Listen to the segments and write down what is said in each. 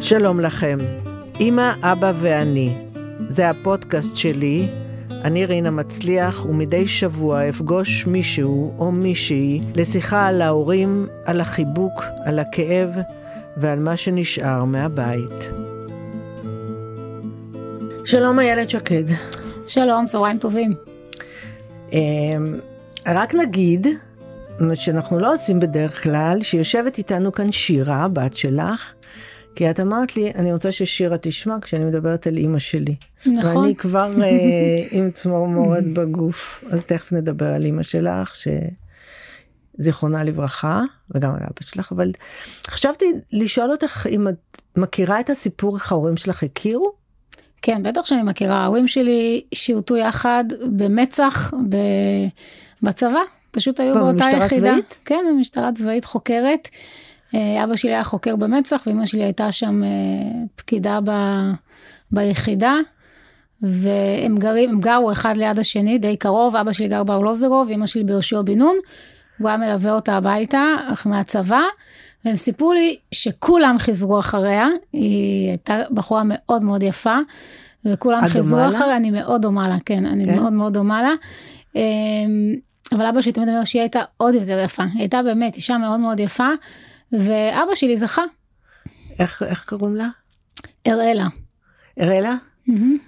שלום לכם, אמא, אבא ואני. זה הפודקאסט שלי, אני רינה מצליח, ומדי שבוע אפגוש מישהו או מישהי לשיחה על ההורים, על החיבוק, על הכאב ועל מה שנשאר מהבית. שלום איילת שקד. שלום, צהריים טובים. אמ, רק נגיד, מה שאנחנו לא עושים בדרך כלל, שיושבת איתנו כאן שירה, הבת שלך, כי את אמרת לי, אני רוצה ששירה תשמע כשאני מדברת על אימא שלי. נכון. ואני כבר אה, עם צמרמורת בגוף, אז תכף נדבר על אימא שלך, שזיכרונה לברכה, וגם על אבא שלך, אבל חשבתי לשאול אותך אם את מכירה את הסיפור איך ההורים שלך הכירו? כן, בטח שאני מכירה. ההורים שלי שירתו יחד במצח ב... בצבא. פשוט היו באותה במשטרה יחידה. צבאית? כן, במשטרה צבאית חוקרת. אה, אבא שלי היה חוקר במצח, ואמא שלי הייתה שם אה, פקידה ב... ביחידה. והם גרים, הם גרו אחד ליד השני, די קרוב, אבא שלי גר בארלוזרוב, אמא שלי ביהושע בן נון. הוא היה מלווה אותה הביתה מהצבא, והם סיפרו לי שכולם חיזרו אחריה, היא הייתה בחורה מאוד מאוד יפה, וכולם חיזרו? אחריה, אני מאוד דומה לה, כן, אני כן? מאוד מאוד דומה לה. אבל אבא שלי תמיד אומר שהיא הייתה עוד יותר יפה, היא הייתה באמת אישה מאוד מאוד יפה, ואבא שלי זכה, איך, איך קוראים לה? הראלה. אראלה? מהמם.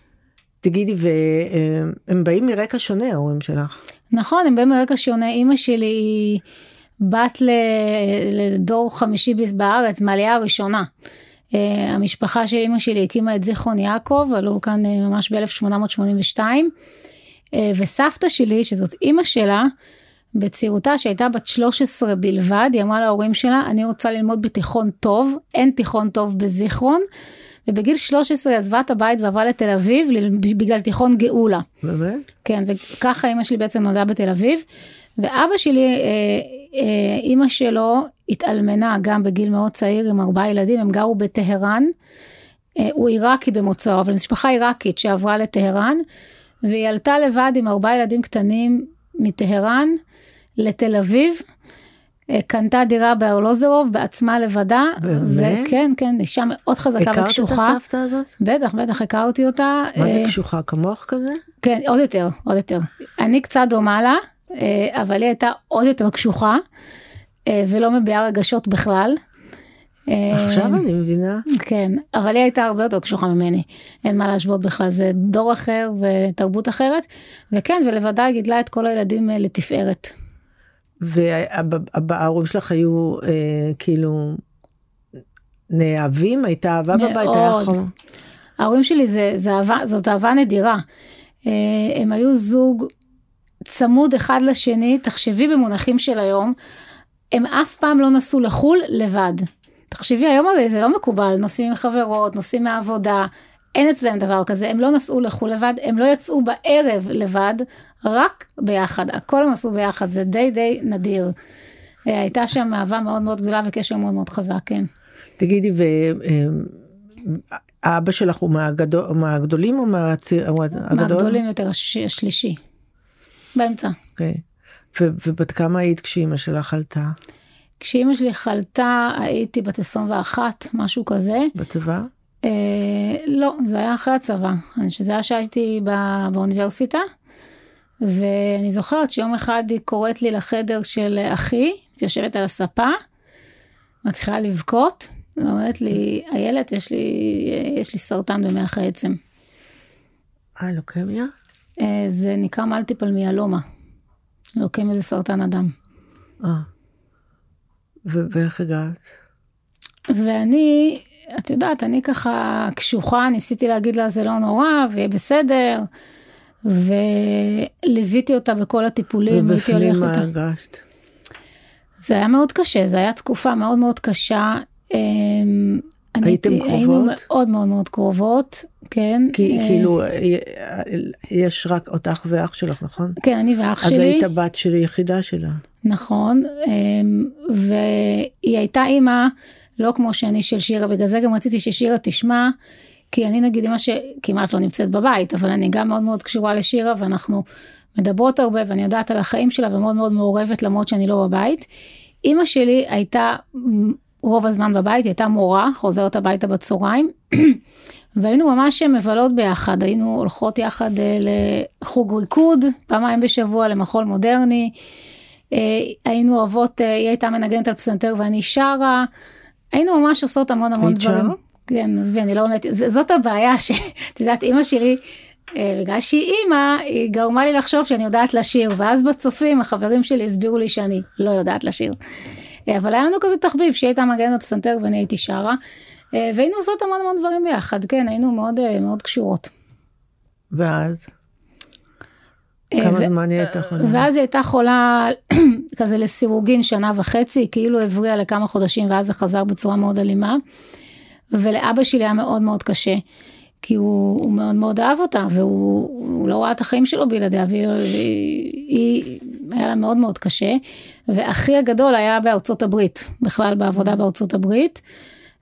תגידי, והם באים מרקע שונה ההורים שלך. נכון, הם באים מרקע שונה, אימא שלי היא בת לדור חמישי בארץ, מהעלייה הראשונה. Uh, המשפחה של אימא שלי הקימה את זיכרון יעקב, עלו כאן uh, ממש ב-1882, uh, וסבתא שלי, שזאת אימא שלה, בצעירותה שהייתה בת 13 בלבד, היא אמרה להורים שלה, אני רוצה ללמוד בתיכון טוב, אין תיכון טוב בזיכרון, ובגיל 13 היא עזבה את הבית ועברה לתל אביב בגלל תיכון גאולה. באמת? כן, וככה אימא שלי בעצם נולדה בתל אביב. ואבא שלי, אה, אה, אימא שלו התאלמנה גם בגיל מאוד צעיר עם ארבעה ילדים, הם גרו בטהרן. אה, הוא עיראקי במוצאו, אבל משפחה עיראקית שעברה לטהרן, והיא עלתה לבד עם ארבעה ילדים קטנים מטהרן לתל אביב. אה, קנתה דירה בארלוזרוב בעצמה לבדה. באמת? וכן, כן, אישה מאוד חזקה הכרת את וקשוחה. הסבתא הזאת? בטח, בטח, הכרתי אותה. מה זה אה, קשוחה כמוך כזה? כן, עוד יותר, עוד יותר. אני קצת דומה לה, אה, אבל היא הייתה עוד יותר קשוחה, ולא מביעה רגשות בכלל. אה, עכשיו אני מבינה. כן, אבל היא הייתה הרבה יותר קשוחה ממני, אין מה להשוות בכלל, זה דור אחר ותרבות אחרת, וכן, ולוודאי גידלה את כל הילדים אה, לתפארת. וההורים שלך היו אה, כאילו נאהבים? הייתה אהבה בבית? היה מאוד. ההורים שלי זה, זה אהבה, זאת אהבה נדירה. אה, הם היו זוג צמוד אחד לשני, תחשבי במונחים של היום, הם אף פעם לא נסעו לחו"ל לבד. תחשבי, היום הרי זה לא מקובל, נוסעים עם חברות, נוסעים מהעבודה, אין אצלם דבר כזה, הם לא נסעו לחו"ל לבד, הם לא יצאו בערב לבד, רק ביחד, הכל הם עשו ביחד, זה די די נדיר. אה, הייתה שם אהבה מאוד מאוד גדולה וקשר מאוד מאוד חזק, כן. תגידי, ואבא שלך הוא מהגדול- מהגדולים או מהצי- הוא הגדול? מהגדולים יותר, הש- השלישי. באמצע. אוקיי. ו- ובת כמה היית כשאימא שלך עלתה? כשאימא שלי חלתה הייתי בת 21, משהו כזה. בצבא? אה, לא, זה היה אחרי הצבא, שזה היה שהייתי בא, באוניברסיטה, ואני זוכרת שיום אחד היא קוראת לי לחדר של אחי, יושבת על הספה, מתחילה לבכות, ואומרת לי, איילת, יש לי, יש לי סרטן במח העצם. אה, לוקמיה? אה, זה נקרא מלטיפל מיאלומה. לוקם איזה סרטן אדם. אה. ואיך הגעת? ואני, את יודעת, אני ככה קשוחה, ניסיתי להגיד לה זה לא נורא, ויהיה בסדר, וליוויתי אותה בכל הטיפולים, הייתי ובפנים הולכת מה איתה. הרגשת? זה היה מאוד קשה, זו הייתה תקופה מאוד מאוד קשה. אני הייתם הייתי- היינו קרובות? מאוד מאוד מאוד קרובות, כן. כי אה, כאילו, אה, יש רק אותך ואח שלך, נכון? כן, אני ואח אז שלי. היית הבת של יחידה שלה. נכון, אמ, והיא הייתה אימא, לא כמו שאני של שירה, בגלל זה גם רציתי ששירה תשמע, כי אני נגיד אימא שכמעט לא נמצאת בבית, אבל אני גם מאוד מאוד קשורה לשירה, ואנחנו מדברות הרבה, ואני יודעת על החיים שלה, ומאוד מאוד מעורבת למרות שאני לא בבית. אימא שלי הייתה רוב הזמן בבית, היא הייתה מורה, חוזרת הביתה בצהריים, והיינו ממש מבלות ביחד, היינו הולכות יחד אה, לחוג ריקוד, פעמיים בשבוע למחול מודרני, אה, היינו אוהבות, אה, היא הייתה מנגנת על פסנתר ואני שרה, היינו ממש עושות המון המון דברים. שרה? כן, עזבי, אני לא באמת, זאת הבעיה שאת יודעת, אימא שלי, בגלל שהיא אימא, היא גרמה לי לחשוב שאני יודעת לשיר, ואז בצופים החברים שלי הסבירו לי שאני לא יודעת לשיר. אבל היה לנו כזה תחביב שהיא הייתה מגנת בפסנתר ואני הייתי שרה. אה, והיינו עושות המון המון דברים ביחד, כן, היינו מאוד אה, מאוד קשורות. ואז? אה, כמה זמן היא הייתה חולה? ואז היא הייתה חולה כזה לסירוגין שנה וחצי, כאילו הבריאה לכמה חודשים ואז זה חזר בצורה מאוד אלימה. ולאבא שלי היה מאוד מאוד קשה, כי הוא, הוא מאוד מאוד אהב אותה, והוא לא ראה את החיים שלו בלעדיה, והיא, היה לה מאוד מאוד קשה. ואחי הגדול היה בארצות הברית, בכלל בעבודה בארצות הברית.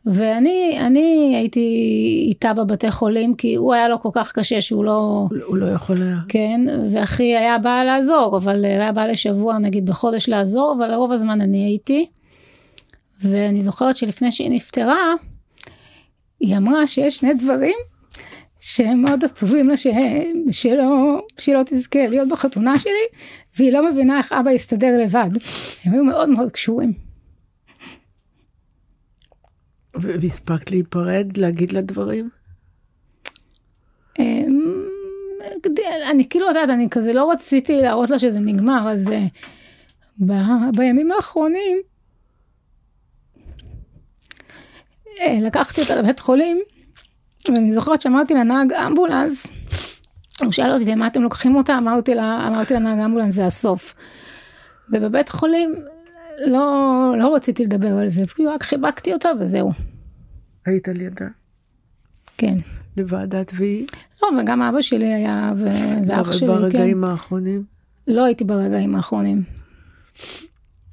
ואני אני הייתי איתה בבתי חולים כי הוא היה לו כל כך קשה שהוא לא הוא לא יכול היה כן ואחי היה בא לעזור אבל היה בא לשבוע נגיד בחודש לעזור אבל לרוב הזמן אני הייתי. ואני זוכרת שלפני שהיא נפטרה היא אמרה שיש שני דברים שהם מאוד עצובים לה ש... שלא, שהיא לא תזכה להיות בחתונה שלי והיא לא מבינה איך אבא יסתדר לבד. הם היו מאוד מאוד קשורים. והספקת להיפרד, להגיד לה דברים? אמ, אני כאילו יודעת, אני כזה לא רציתי להראות לה שזה נגמר, אז אה, ב, בימים האחרונים אה, לקחתי אותה לבית חולים, ואני זוכרת שאמרתי לנהג אמבולנס, הוא שאל אותי, מה אתם לוקחים אותה? אמרתי, לה, אמרתי לנהג אמבולנס, זה הסוף. ובבית חולים לא, לא רציתי לדבר על זה, רק חיבקתי אותה וזהו. היית על ידה? כן. לוועדת והיא? לא, וגם אבא שלי היה, ו... ואח שלי, כן. ברגעים האחרונים? לא הייתי ברגעים האחרונים.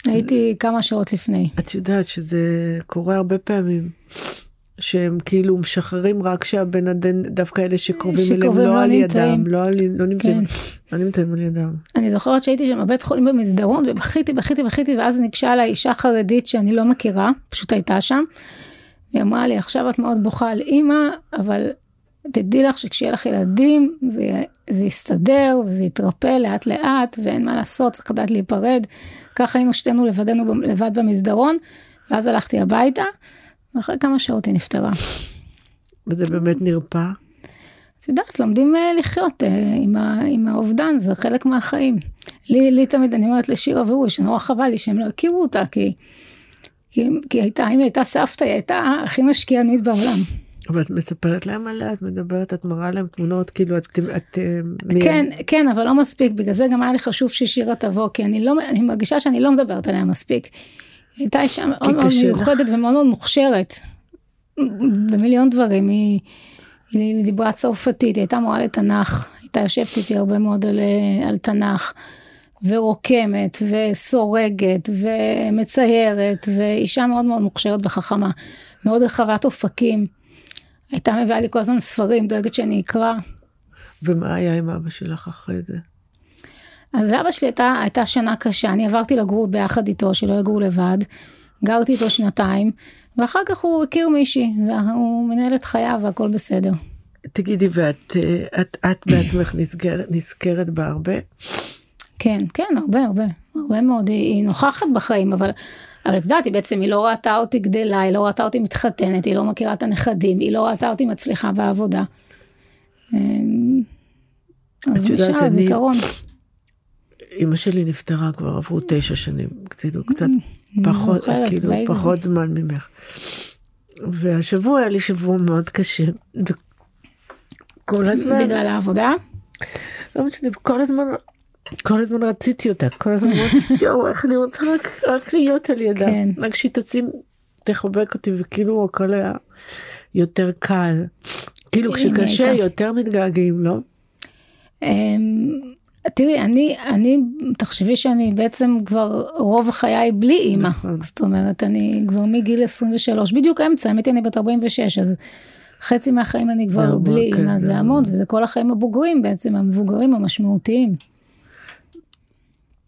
הייתי כמה שעות לפני. את יודעת שזה קורה הרבה פעמים. שהם כאילו משחררים רק שהבן אדם, דווקא אלה שקרובים אליהם, לא, לא על ידם, לא, על, לא נמצאים, כן. לא נמצאים על ידם. אני זוכרת שהייתי שם בבית חולים במסדרון ובכיתי, בכיתי, בכיתי, ואז ניגשה אליי אישה חרדית שאני לא מכירה, פשוט הייתה שם. היא אמרה לי, עכשיו את מאוד בוכה על אימא, אבל תדעי לך שכשיהיה לך ילדים, וזה יסתדר, וזה יתרפא לאט לאט, ואין מה לעשות, צריך לדעת להיפרד. ככה היינו שתינו לבדנו לבד במסדרון, ואז הלכתי הביתה. ואחרי כמה שעות היא נפטרה. וזה באמת נרפא? את יודעת, לומדים אה, לחיות אה, עם, ה, עם האובדן, זה חלק מהחיים. לי, לי תמיד, אני אומרת לשירה והוא, שנורא חבל לי שהם לא הכירו אותה, כי, כי, כי הייתה, אם היא הייתה סבתא, היא הייתה הכי משקיענית בעולם. אבל את מספרת להם עליה, את מדברת, את מראה להם תמונות, כאילו את... את אה, כן, מי... כן, אבל לא מספיק, בגלל זה גם היה לי חשוב ששירה תבוא, כי אני לא, אני מרגישה שאני לא מדברת עליה מספיק. הייתה אישה מאוד מאוד מיוחדת ומאוד מאוד מוכשרת במיליון דברים. היא, היא דיברה צרפתית, היא הייתה מורה לתנ"ך, הייתה יושבת איתי הרבה מאוד על, על תנ"ך, ורוקמת, וסורגת, ומציירת, ואישה מאוד מאוד מוכשרת וחכמה, מאוד רחבת אופקים. הייתה מביאה לי כל הזמן ספרים, דואגת שאני אקרא. ומה היה עם אבא שלך אחרי זה? אז לאבא שלי הייתה, הייתה שנה קשה, אני עברתי לגור ביחד איתו, שלא יגור לבד, גרתי איתו שנתיים, ואחר כך הוא הכיר מישהי, והוא מנהל את חייו והכל בסדר. תגידי, ואת אה, את, את בעצמך נזכר, נזכרת בה הרבה? כן, כן, הרבה, הרבה, הרבה מאוד, היא, היא נוכחת בחיים, אבל, אבל את יודעת, היא בעצם, היא לא ראתה אותי גדלה, היא לא ראתה אותי מתחתנת, היא לא מכירה את הנכדים, היא לא ראתה אותי מצליחה בעבודה. אמ, אז נשאר זיכרון. אימא שלי נפטרה כבר עברו תשע שנים, כאילו קצת פחות, כאילו פחות זמן ממך. והשבוע היה לי שבוע מאוד קשה. כל הזמן... בגלל העבודה? לא משנה, כל הזמן, כל הזמן רציתי אותה, כל הזמן אמרתי, יואו, איך אני רוצה רק, רק להיות על ידה. כן. רק שהיא תשים, תחבק אותי, וכאילו הכל היה יותר קל. כאילו כשקשה יותר מתגעגעים, לא? תראי, אני, אני, תחשבי שאני בעצם כבר רוב חיי בלי אימא. נכון. זאת אומרת, אני כבר מגיל 23, בדיוק אמצע, האמת אני בת 46, אז חצי מהחיים אני כבר בלי כן, אימא, זה המון, וזה כל החיים הבוגרים בעצם, המבוגרים המשמעותיים.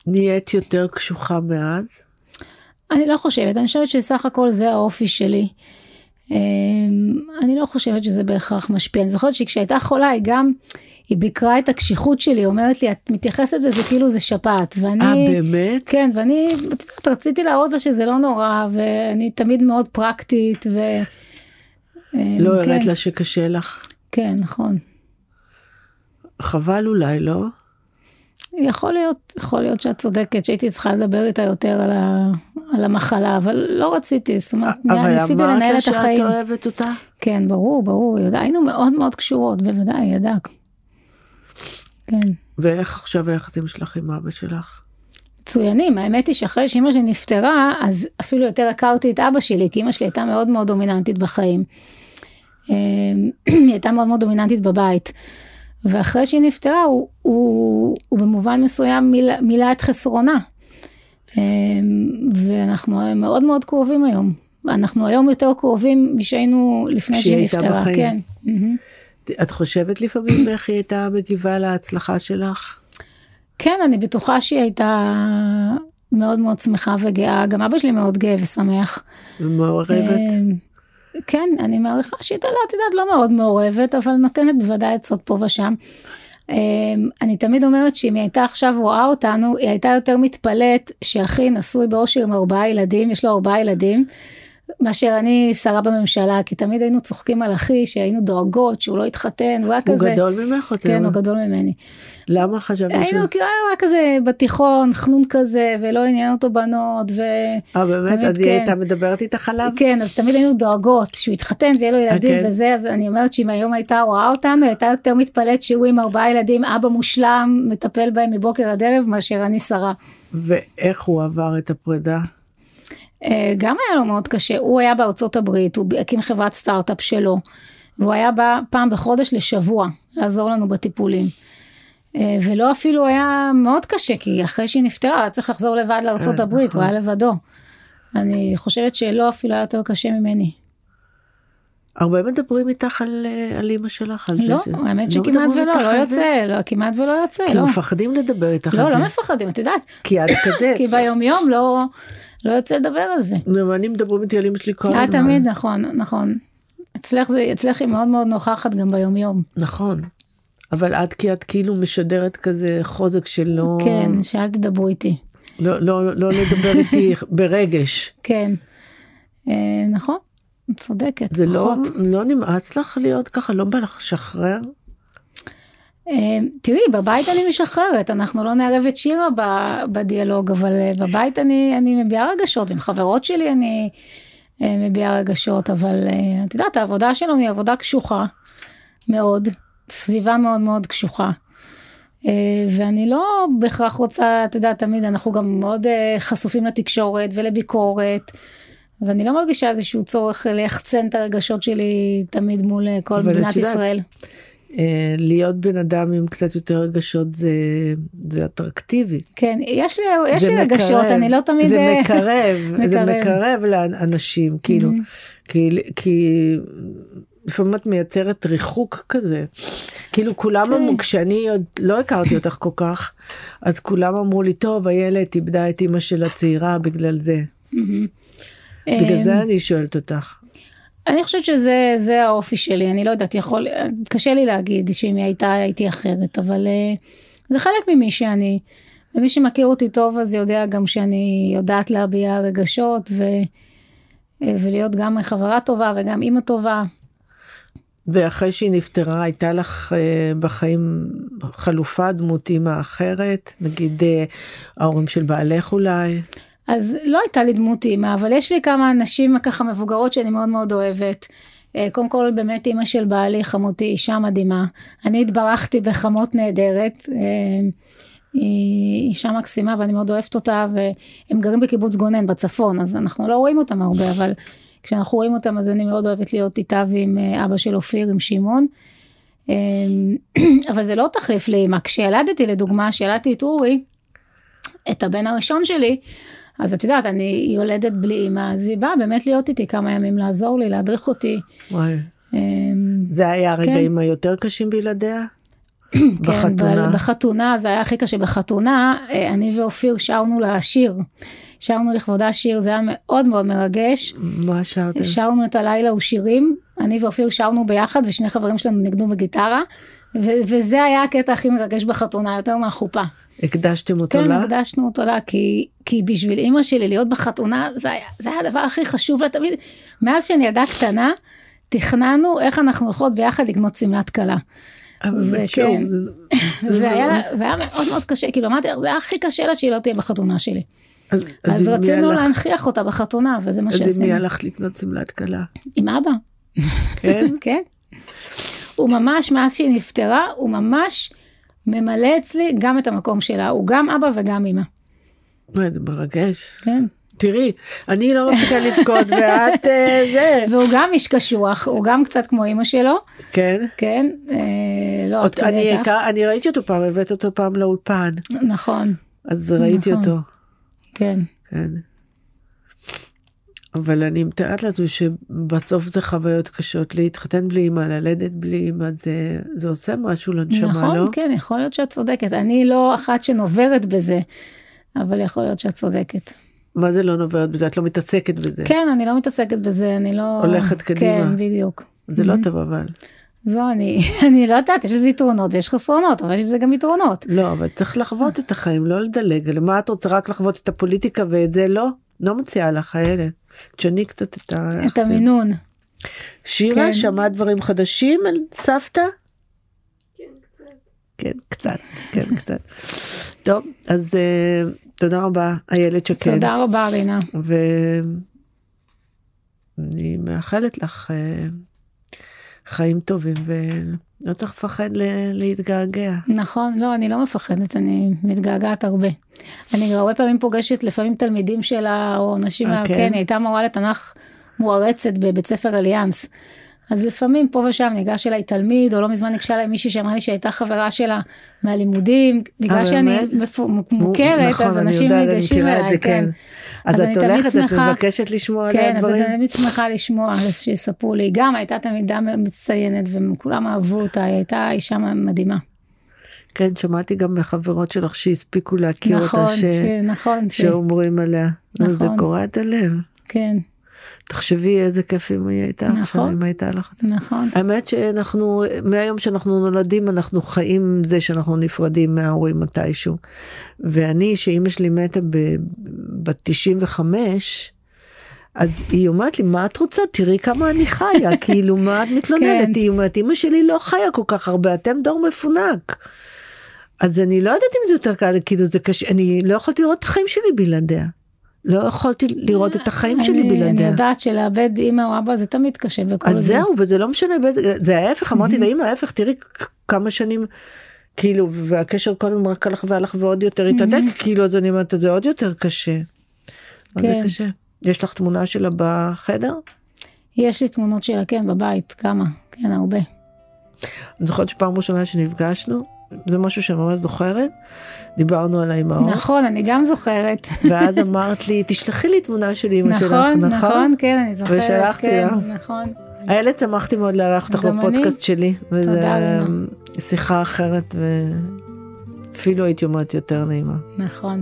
נהיית יותר קשוחה מאז? אני לא חושבת, אני חושבת שסך הכל זה האופי שלי. אמ, אני לא חושבת שזה בהכרח משפיע. אני זוכרת שכשהייתה חולה היא גם, היא ביקרה את הקשיחות שלי, אומרת לי, את מתייחסת לזה כאילו זה שפעת. ואני... אה, באמת? כן, ואני, את יודעת, רציתי להראות לה שזה לא נורא, ואני תמיד מאוד פרקטית, ו... אמ, לא כן, הראת לה שקשה לך. כן, נכון. חבל אולי, לא? יכול להיות, יכול להיות שאת צודקת, שהייתי צריכה לדבר איתה יותר על, ה, על המחלה, אבל לא רציתי, זאת אומרת, אבל ניסיתי אמרת לנהל את שאת החיים. אוהבת אותה? כן, ברור, ברור, יודע, היינו מאוד מאוד קשורות, בוודאי, ידע. כן, ואיך עכשיו היחסים שלך עם אבא שלך? מצוינים, האמת היא שאחרי שאימא שלי נפטרה, אז אפילו יותר הכרתי את אבא שלי, כי אימא שלי הייתה מאוד מאוד דומיננטית בחיים. אמ, היא הייתה מאוד מאוד דומיננטית בבית. ואחרי שהיא נפטרה, הוא, הוא, הוא במובן מסוים מילא, מילא את חסרונה. אמ, ואנחנו מאוד מאוד קרובים היום. אנחנו היום יותר קרובים משהיינו לפני שהיא נפטרה, בחיים. כן. את חושבת לפעמים איך היא הייתה מגיבה להצלחה שלך? כן, אני בטוחה שהיא הייתה מאוד מאוד שמחה וגאה, גם אבא שלי מאוד גאה ושמח. ומעורבת? כן, אני מעריכה שהיא לא, את יודעת, לא מאוד מעורבת, אבל נותנת בוודאי עצות פה ושם. אמ, אני תמיד אומרת שאם היא הייתה עכשיו רואה אותנו, היא הייתה יותר מתפלאת שאחי נשוי באושר עם ארבעה ילדים, יש לו ארבעה ילדים, מאשר אני שרה בממשלה, כי תמיד היינו צוחקים על אחי, שהיינו דואגות שהוא לא התחתן, הוא היה הוא כזה... גדול ממך? כן, הוא גדול ממני. למה חשבת שהוא... היינו, כאילו, הוא היה כזה בתיכון, חנון כזה, ולא עניין אותו בנות, ו... אה באמת? אז היא כן. הייתה מדברת איתך עליו? כן, אז תמיד היינו דואגות שהוא יתחתן ויהיה לו ילדים כן. וזה, אז אני אומרת שאם היום הייתה רואה אותנו, הייתה יותר מתפלאת שהוא עם ארבעה ילדים, אבא מושלם, מטפל בהם מבוקר עד ערב, מאשר אני שרה. ואיך הוא עבר את הפרידה? אה, גם היה לו מאוד קשה, הוא היה בארצות הברית, הוא הקים חברת סטארט-אפ שלו, והוא היה בא פעם בחודש לשבוע לעזור לנו בטיפולים. אה, ולא אפילו היה מאוד קשה, כי אחרי שהיא נפטרה, היה צריך לחזור לבד לארצות אה, הברית, הוא נכון. היה לבדו. אני חושבת שלא אפילו היה יותר קשה ממני. הרבה מדברים איתך על, אה, על אימא שלך? על זה לא, ש- האמת לא שכמעט ולא, לא זה? יוצא, לא, כמעט ולא יוצא, כי לא. מפחדים לדבר איתך לא, על לא זה. מפחדים, את יודעת, כי את כזה. כי ביום יום לא, לא יוצא לדבר על זה. נו, ואני מדברים איתי על אמא שלי כל הזמן. היה תמיד, נכון, נכון. אצלך זה, אצלך היא מאוד מאוד נוכחת גם ביום יום. נכון. אבל את כי את כאילו משדרת כזה חוזק שלא... כן, שאל תדברו איתי. לא, לא, לא לדבר איתי ברגש. כן. אה, נכון, צודקת. זה לא, פחות. לא נמאס לך להיות ככה? לא בא לך לשחרר? אה, תראי, בבית אני משחררת, אנחנו לא נערב את שירה בדיאלוג, אבל אה, בבית אני, אני מביעה רגשות, עם חברות שלי אני אה, מביעה רגשות, אבל את יודעת, העבודה שלנו היא עבודה קשוחה מאוד, סביבה מאוד מאוד קשוחה. אה, ואני לא בהכרח רוצה, את יודעת, תמיד אנחנו גם מאוד אה, חשופים לתקשורת ולביקורת. ואני לא מרגישה איזשהו צורך ליחצן את הרגשות שלי תמיד מול אה, כל מדינת יודעת, ישראל. להיות בן אדם עם קצת יותר רגשות זה, זה אטרקטיבי. כן, יש לי, יש לי רגשות, מקרב, אני לא תמיד... זה אה, מקרב, זה מקרב. מקרב לאנשים, כאילו, כי, כי לפעמים את מייצרת ריחוק כזה. כאילו כולם כן. אמרו, כשאני עוד לא הכרתי אותך כל כך, אז כולם אמרו לי, טוב, איילת איבדה את אימא של הצעירה בגלל זה. בגלל אה, זה אני שואלת אותך. אני חושבת שזה זה האופי שלי, אני לא יודעת, יכול, קשה לי להגיד שאם היא הייתה הייתי אחרת, אבל אה, זה חלק ממי שאני. ומי שמכיר אותי טוב אז יודע גם שאני יודעת להביע רגשות ו, אה, ולהיות גם חברה טובה וגם אימא טובה. ואחרי שהיא נפטרה, הייתה לך אה, בחיים חלופה, דמות אימא אחרת? נגיד אה, ההורים של בעלך אולי? אז לא הייתה לי דמות אימא, אבל יש לי כמה נשים ככה מבוגרות שאני מאוד מאוד אוהבת. אה, קודם כל באמת אימא של בעלי, חמותי, אישה מדהימה. אני התברכתי בחמות נהדרת. היא אישה מקסימה ואני מאוד אוהבת אותה, והם גרים בקיבוץ גונן בצפון, אז אנחנו לא רואים אותם הרבה, אבל כשאנחנו רואים אותם אז אני מאוד אוהבת להיות איתה ועם אה, אבא של אופיר, עם שמעון. אה, אבל זה לא תחליף לאמא. כשילדתי, לדוגמה, כשילדתי את אורי, את הבן הראשון שלי, אז את יודעת, אני יולדת בלי אמא, אז היא באה באמת להיות איתי כמה ימים, לעזור לי, להדריך אותי. וואי. אמ, זה היה כן. הרגעים היותר קשים בלעדיה? בחתונה. כן, בחתונה, זה היה הכי קשה. בחתונה, אה, אני ואופיר שרנו לה שיר. שרנו לכבודה שיר, זה היה מאוד מאוד מרגש. מה שרתם? שרנו את הלילה ושירים, אני ואופיר שרנו ביחד, ושני חברים שלנו ניגנו בגיטרה, ו- וזה היה הקטע הכי מרגש בחתונה, יותר מהחופה. הקדשתם אותו כן, לה? הקדשנו אותו לה, כי, כי בשביל אימא שלי להיות בחתונה, זה היה, זה היה הדבר הכי חשוב לה תמיד. מאז שאני ילדה קטנה, תכננו איך אנחנו הולכות ביחד לקנות שמלת כלה. וכן. שוב, זה- והיה, והיה מאוד מאוד קשה, כאילו אמרתי, זה היה הכי קשה לה שהיא לא תהיה בחתונה שלי. אז אז מי רצינו להנכיח אותה בחתונה, וזה מה אז עם מי שעשינו. הלכת לקנות שמלת כלה? עם אבא. כן? כן. הוא ממש, מאז שהיא נפטרה, הוא ממש ממלא אצלי גם את המקום שלה, הוא גם אבא וגם אמא. זה מרגש. כן. תראי, אני לא מפסיקה לבכות ואת אה, זה. והוא גם איש קשוח, הוא גם קצת כמו אמא שלו, כן? כן, אה, לא עוד- אני אני ראיתי אותו פעם, הבאת אותו פעם לאולפן, נכון, אז ראיתי נכון. אותו. כן, כן. אבל אני מתארת לעצמי שבסוף זה חוויות קשות להתחתן בלי אמא, ללדת בלי אמא, זה, זה עושה משהו לנשמה, נכון, לא? כן, יכול להיות שאת צודקת, אני לא אחת שנוברת בזה, אבל יכול להיות שאת צודקת. מה זה לא נובעת בזה? את לא מתעסקת בזה. כן, אני לא מתעסקת בזה, אני לא... הולכת קדימה. כן, בדיוק. זה לא טוב אבל. זו אני, אני לא יודעת, יש לזה יתרונות ויש חסרונות, אבל יש לזה גם יתרונות. לא, אבל צריך לחוות את החיים, לא לדלג. למה את רוצה רק לחוות את הפוליטיקה ואת זה לא? לא מציעה לך, איילת. תשני קצת את ה... את המינון. שירה, כן. שמעת דברים חדשים על סבתא? כן, קצת. כן, קצת. טוב, אז אה, תודה רבה, איילת שקד. תודה רבה, רינה. ואני מאחלת לך אה, חיים טובים ולא צריך לפחד ל- להתגעגע. נכון, לא, אני לא מפחדת, אני מתגעגעת הרבה. אני הרבה פעמים פוגשת לפעמים תלמידים שלה, או אנשים, אה, מה- כן? כן, היא הייתה מורה לתנ"ך מוערצת בבית ספר אליאנס. אז לפעמים פה ושם ניגש אליי תלמיד, או לא מזמן ניגשה אליי מישהי שאמרה לי שהייתה חברה שלה מהלימודים, בגלל אה, שאני מוכרת, נכון, אז אנשים ניגשים אליי, זה, כן. אז אז את הולכת, את מבקשת לשמוע עליה כן, אז דברים? אני תמיד שמחה לשמוע שיספרו לי. גם הייתה תלמידה מצטיינת וכולם אהבו אותה, היא הייתה אישה מדהימה. כן, שמעתי גם מחברות שלך שהספיקו להכיר נכון, אותה, ש... ש... נכון, ש... שאומרים עליה. נכון. זה. קורע את הלב. כן, תחשבי איזה כיף אם היא הייתה עכשיו, נכון. אם הייתה לך. נכון, האמת שאנחנו, מהיום שאנחנו נולדים, אנחנו חיים זה שאנחנו נפרדים מההורים מתישהו. ואני, שאימא שלי מתה בת 95, אז היא אומרת לי, מה את רוצה? תראי כמה אני חיה, כאילו, מה את מתלוננת? כן. היא אומרת, אימא שלי לא חיה כל כך הרבה, אתם דור מפונק. אז אני לא יודעת אם זה יותר קל, כאילו זה קשה, אני לא יכולתי לראות את החיים שלי בלעדיה. לא יכולתי לראות את החיים שלי אני, אני בלעדיה. יודעת שלאבד אימא או אבא זה תמיד קשה בכל אז זה. זהו, וזה לא משנה, זה ההפך, אמרתי לאמא, ההפך, תראי כמה שנים, כאילו, והקשר כל הזמן רק הלך והלך ועוד יותר התהדק, כאילו, אז אני אומרת, זה עוד יותר קשה. כן. קשה. יש לך תמונה שלה בחדר? יש לי תמונות שלה, כן, בבית, כמה, כן, הרבה. אני זוכרת שפעם ראשונה שנפגשנו, זה משהו שאני ממש זוכרת, דיברנו על האימהות, נכון, אני גם זוכרת. ואז אמרת לי, תשלחי לי תמונה של אימא שלך, נכון, נכון? נכון, כן, אני זוכרת, ושלחתי כן, לה. נכון. איילת, שמחתי מאוד לארח אותך. בפודקאסט שלי, וזה תודה, רינה. שיחה אחרת, ואפילו הייתי אומרת יותר נעימה. נכון.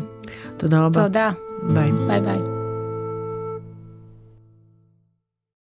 תודה רבה. תודה, ביי. ביי ביי.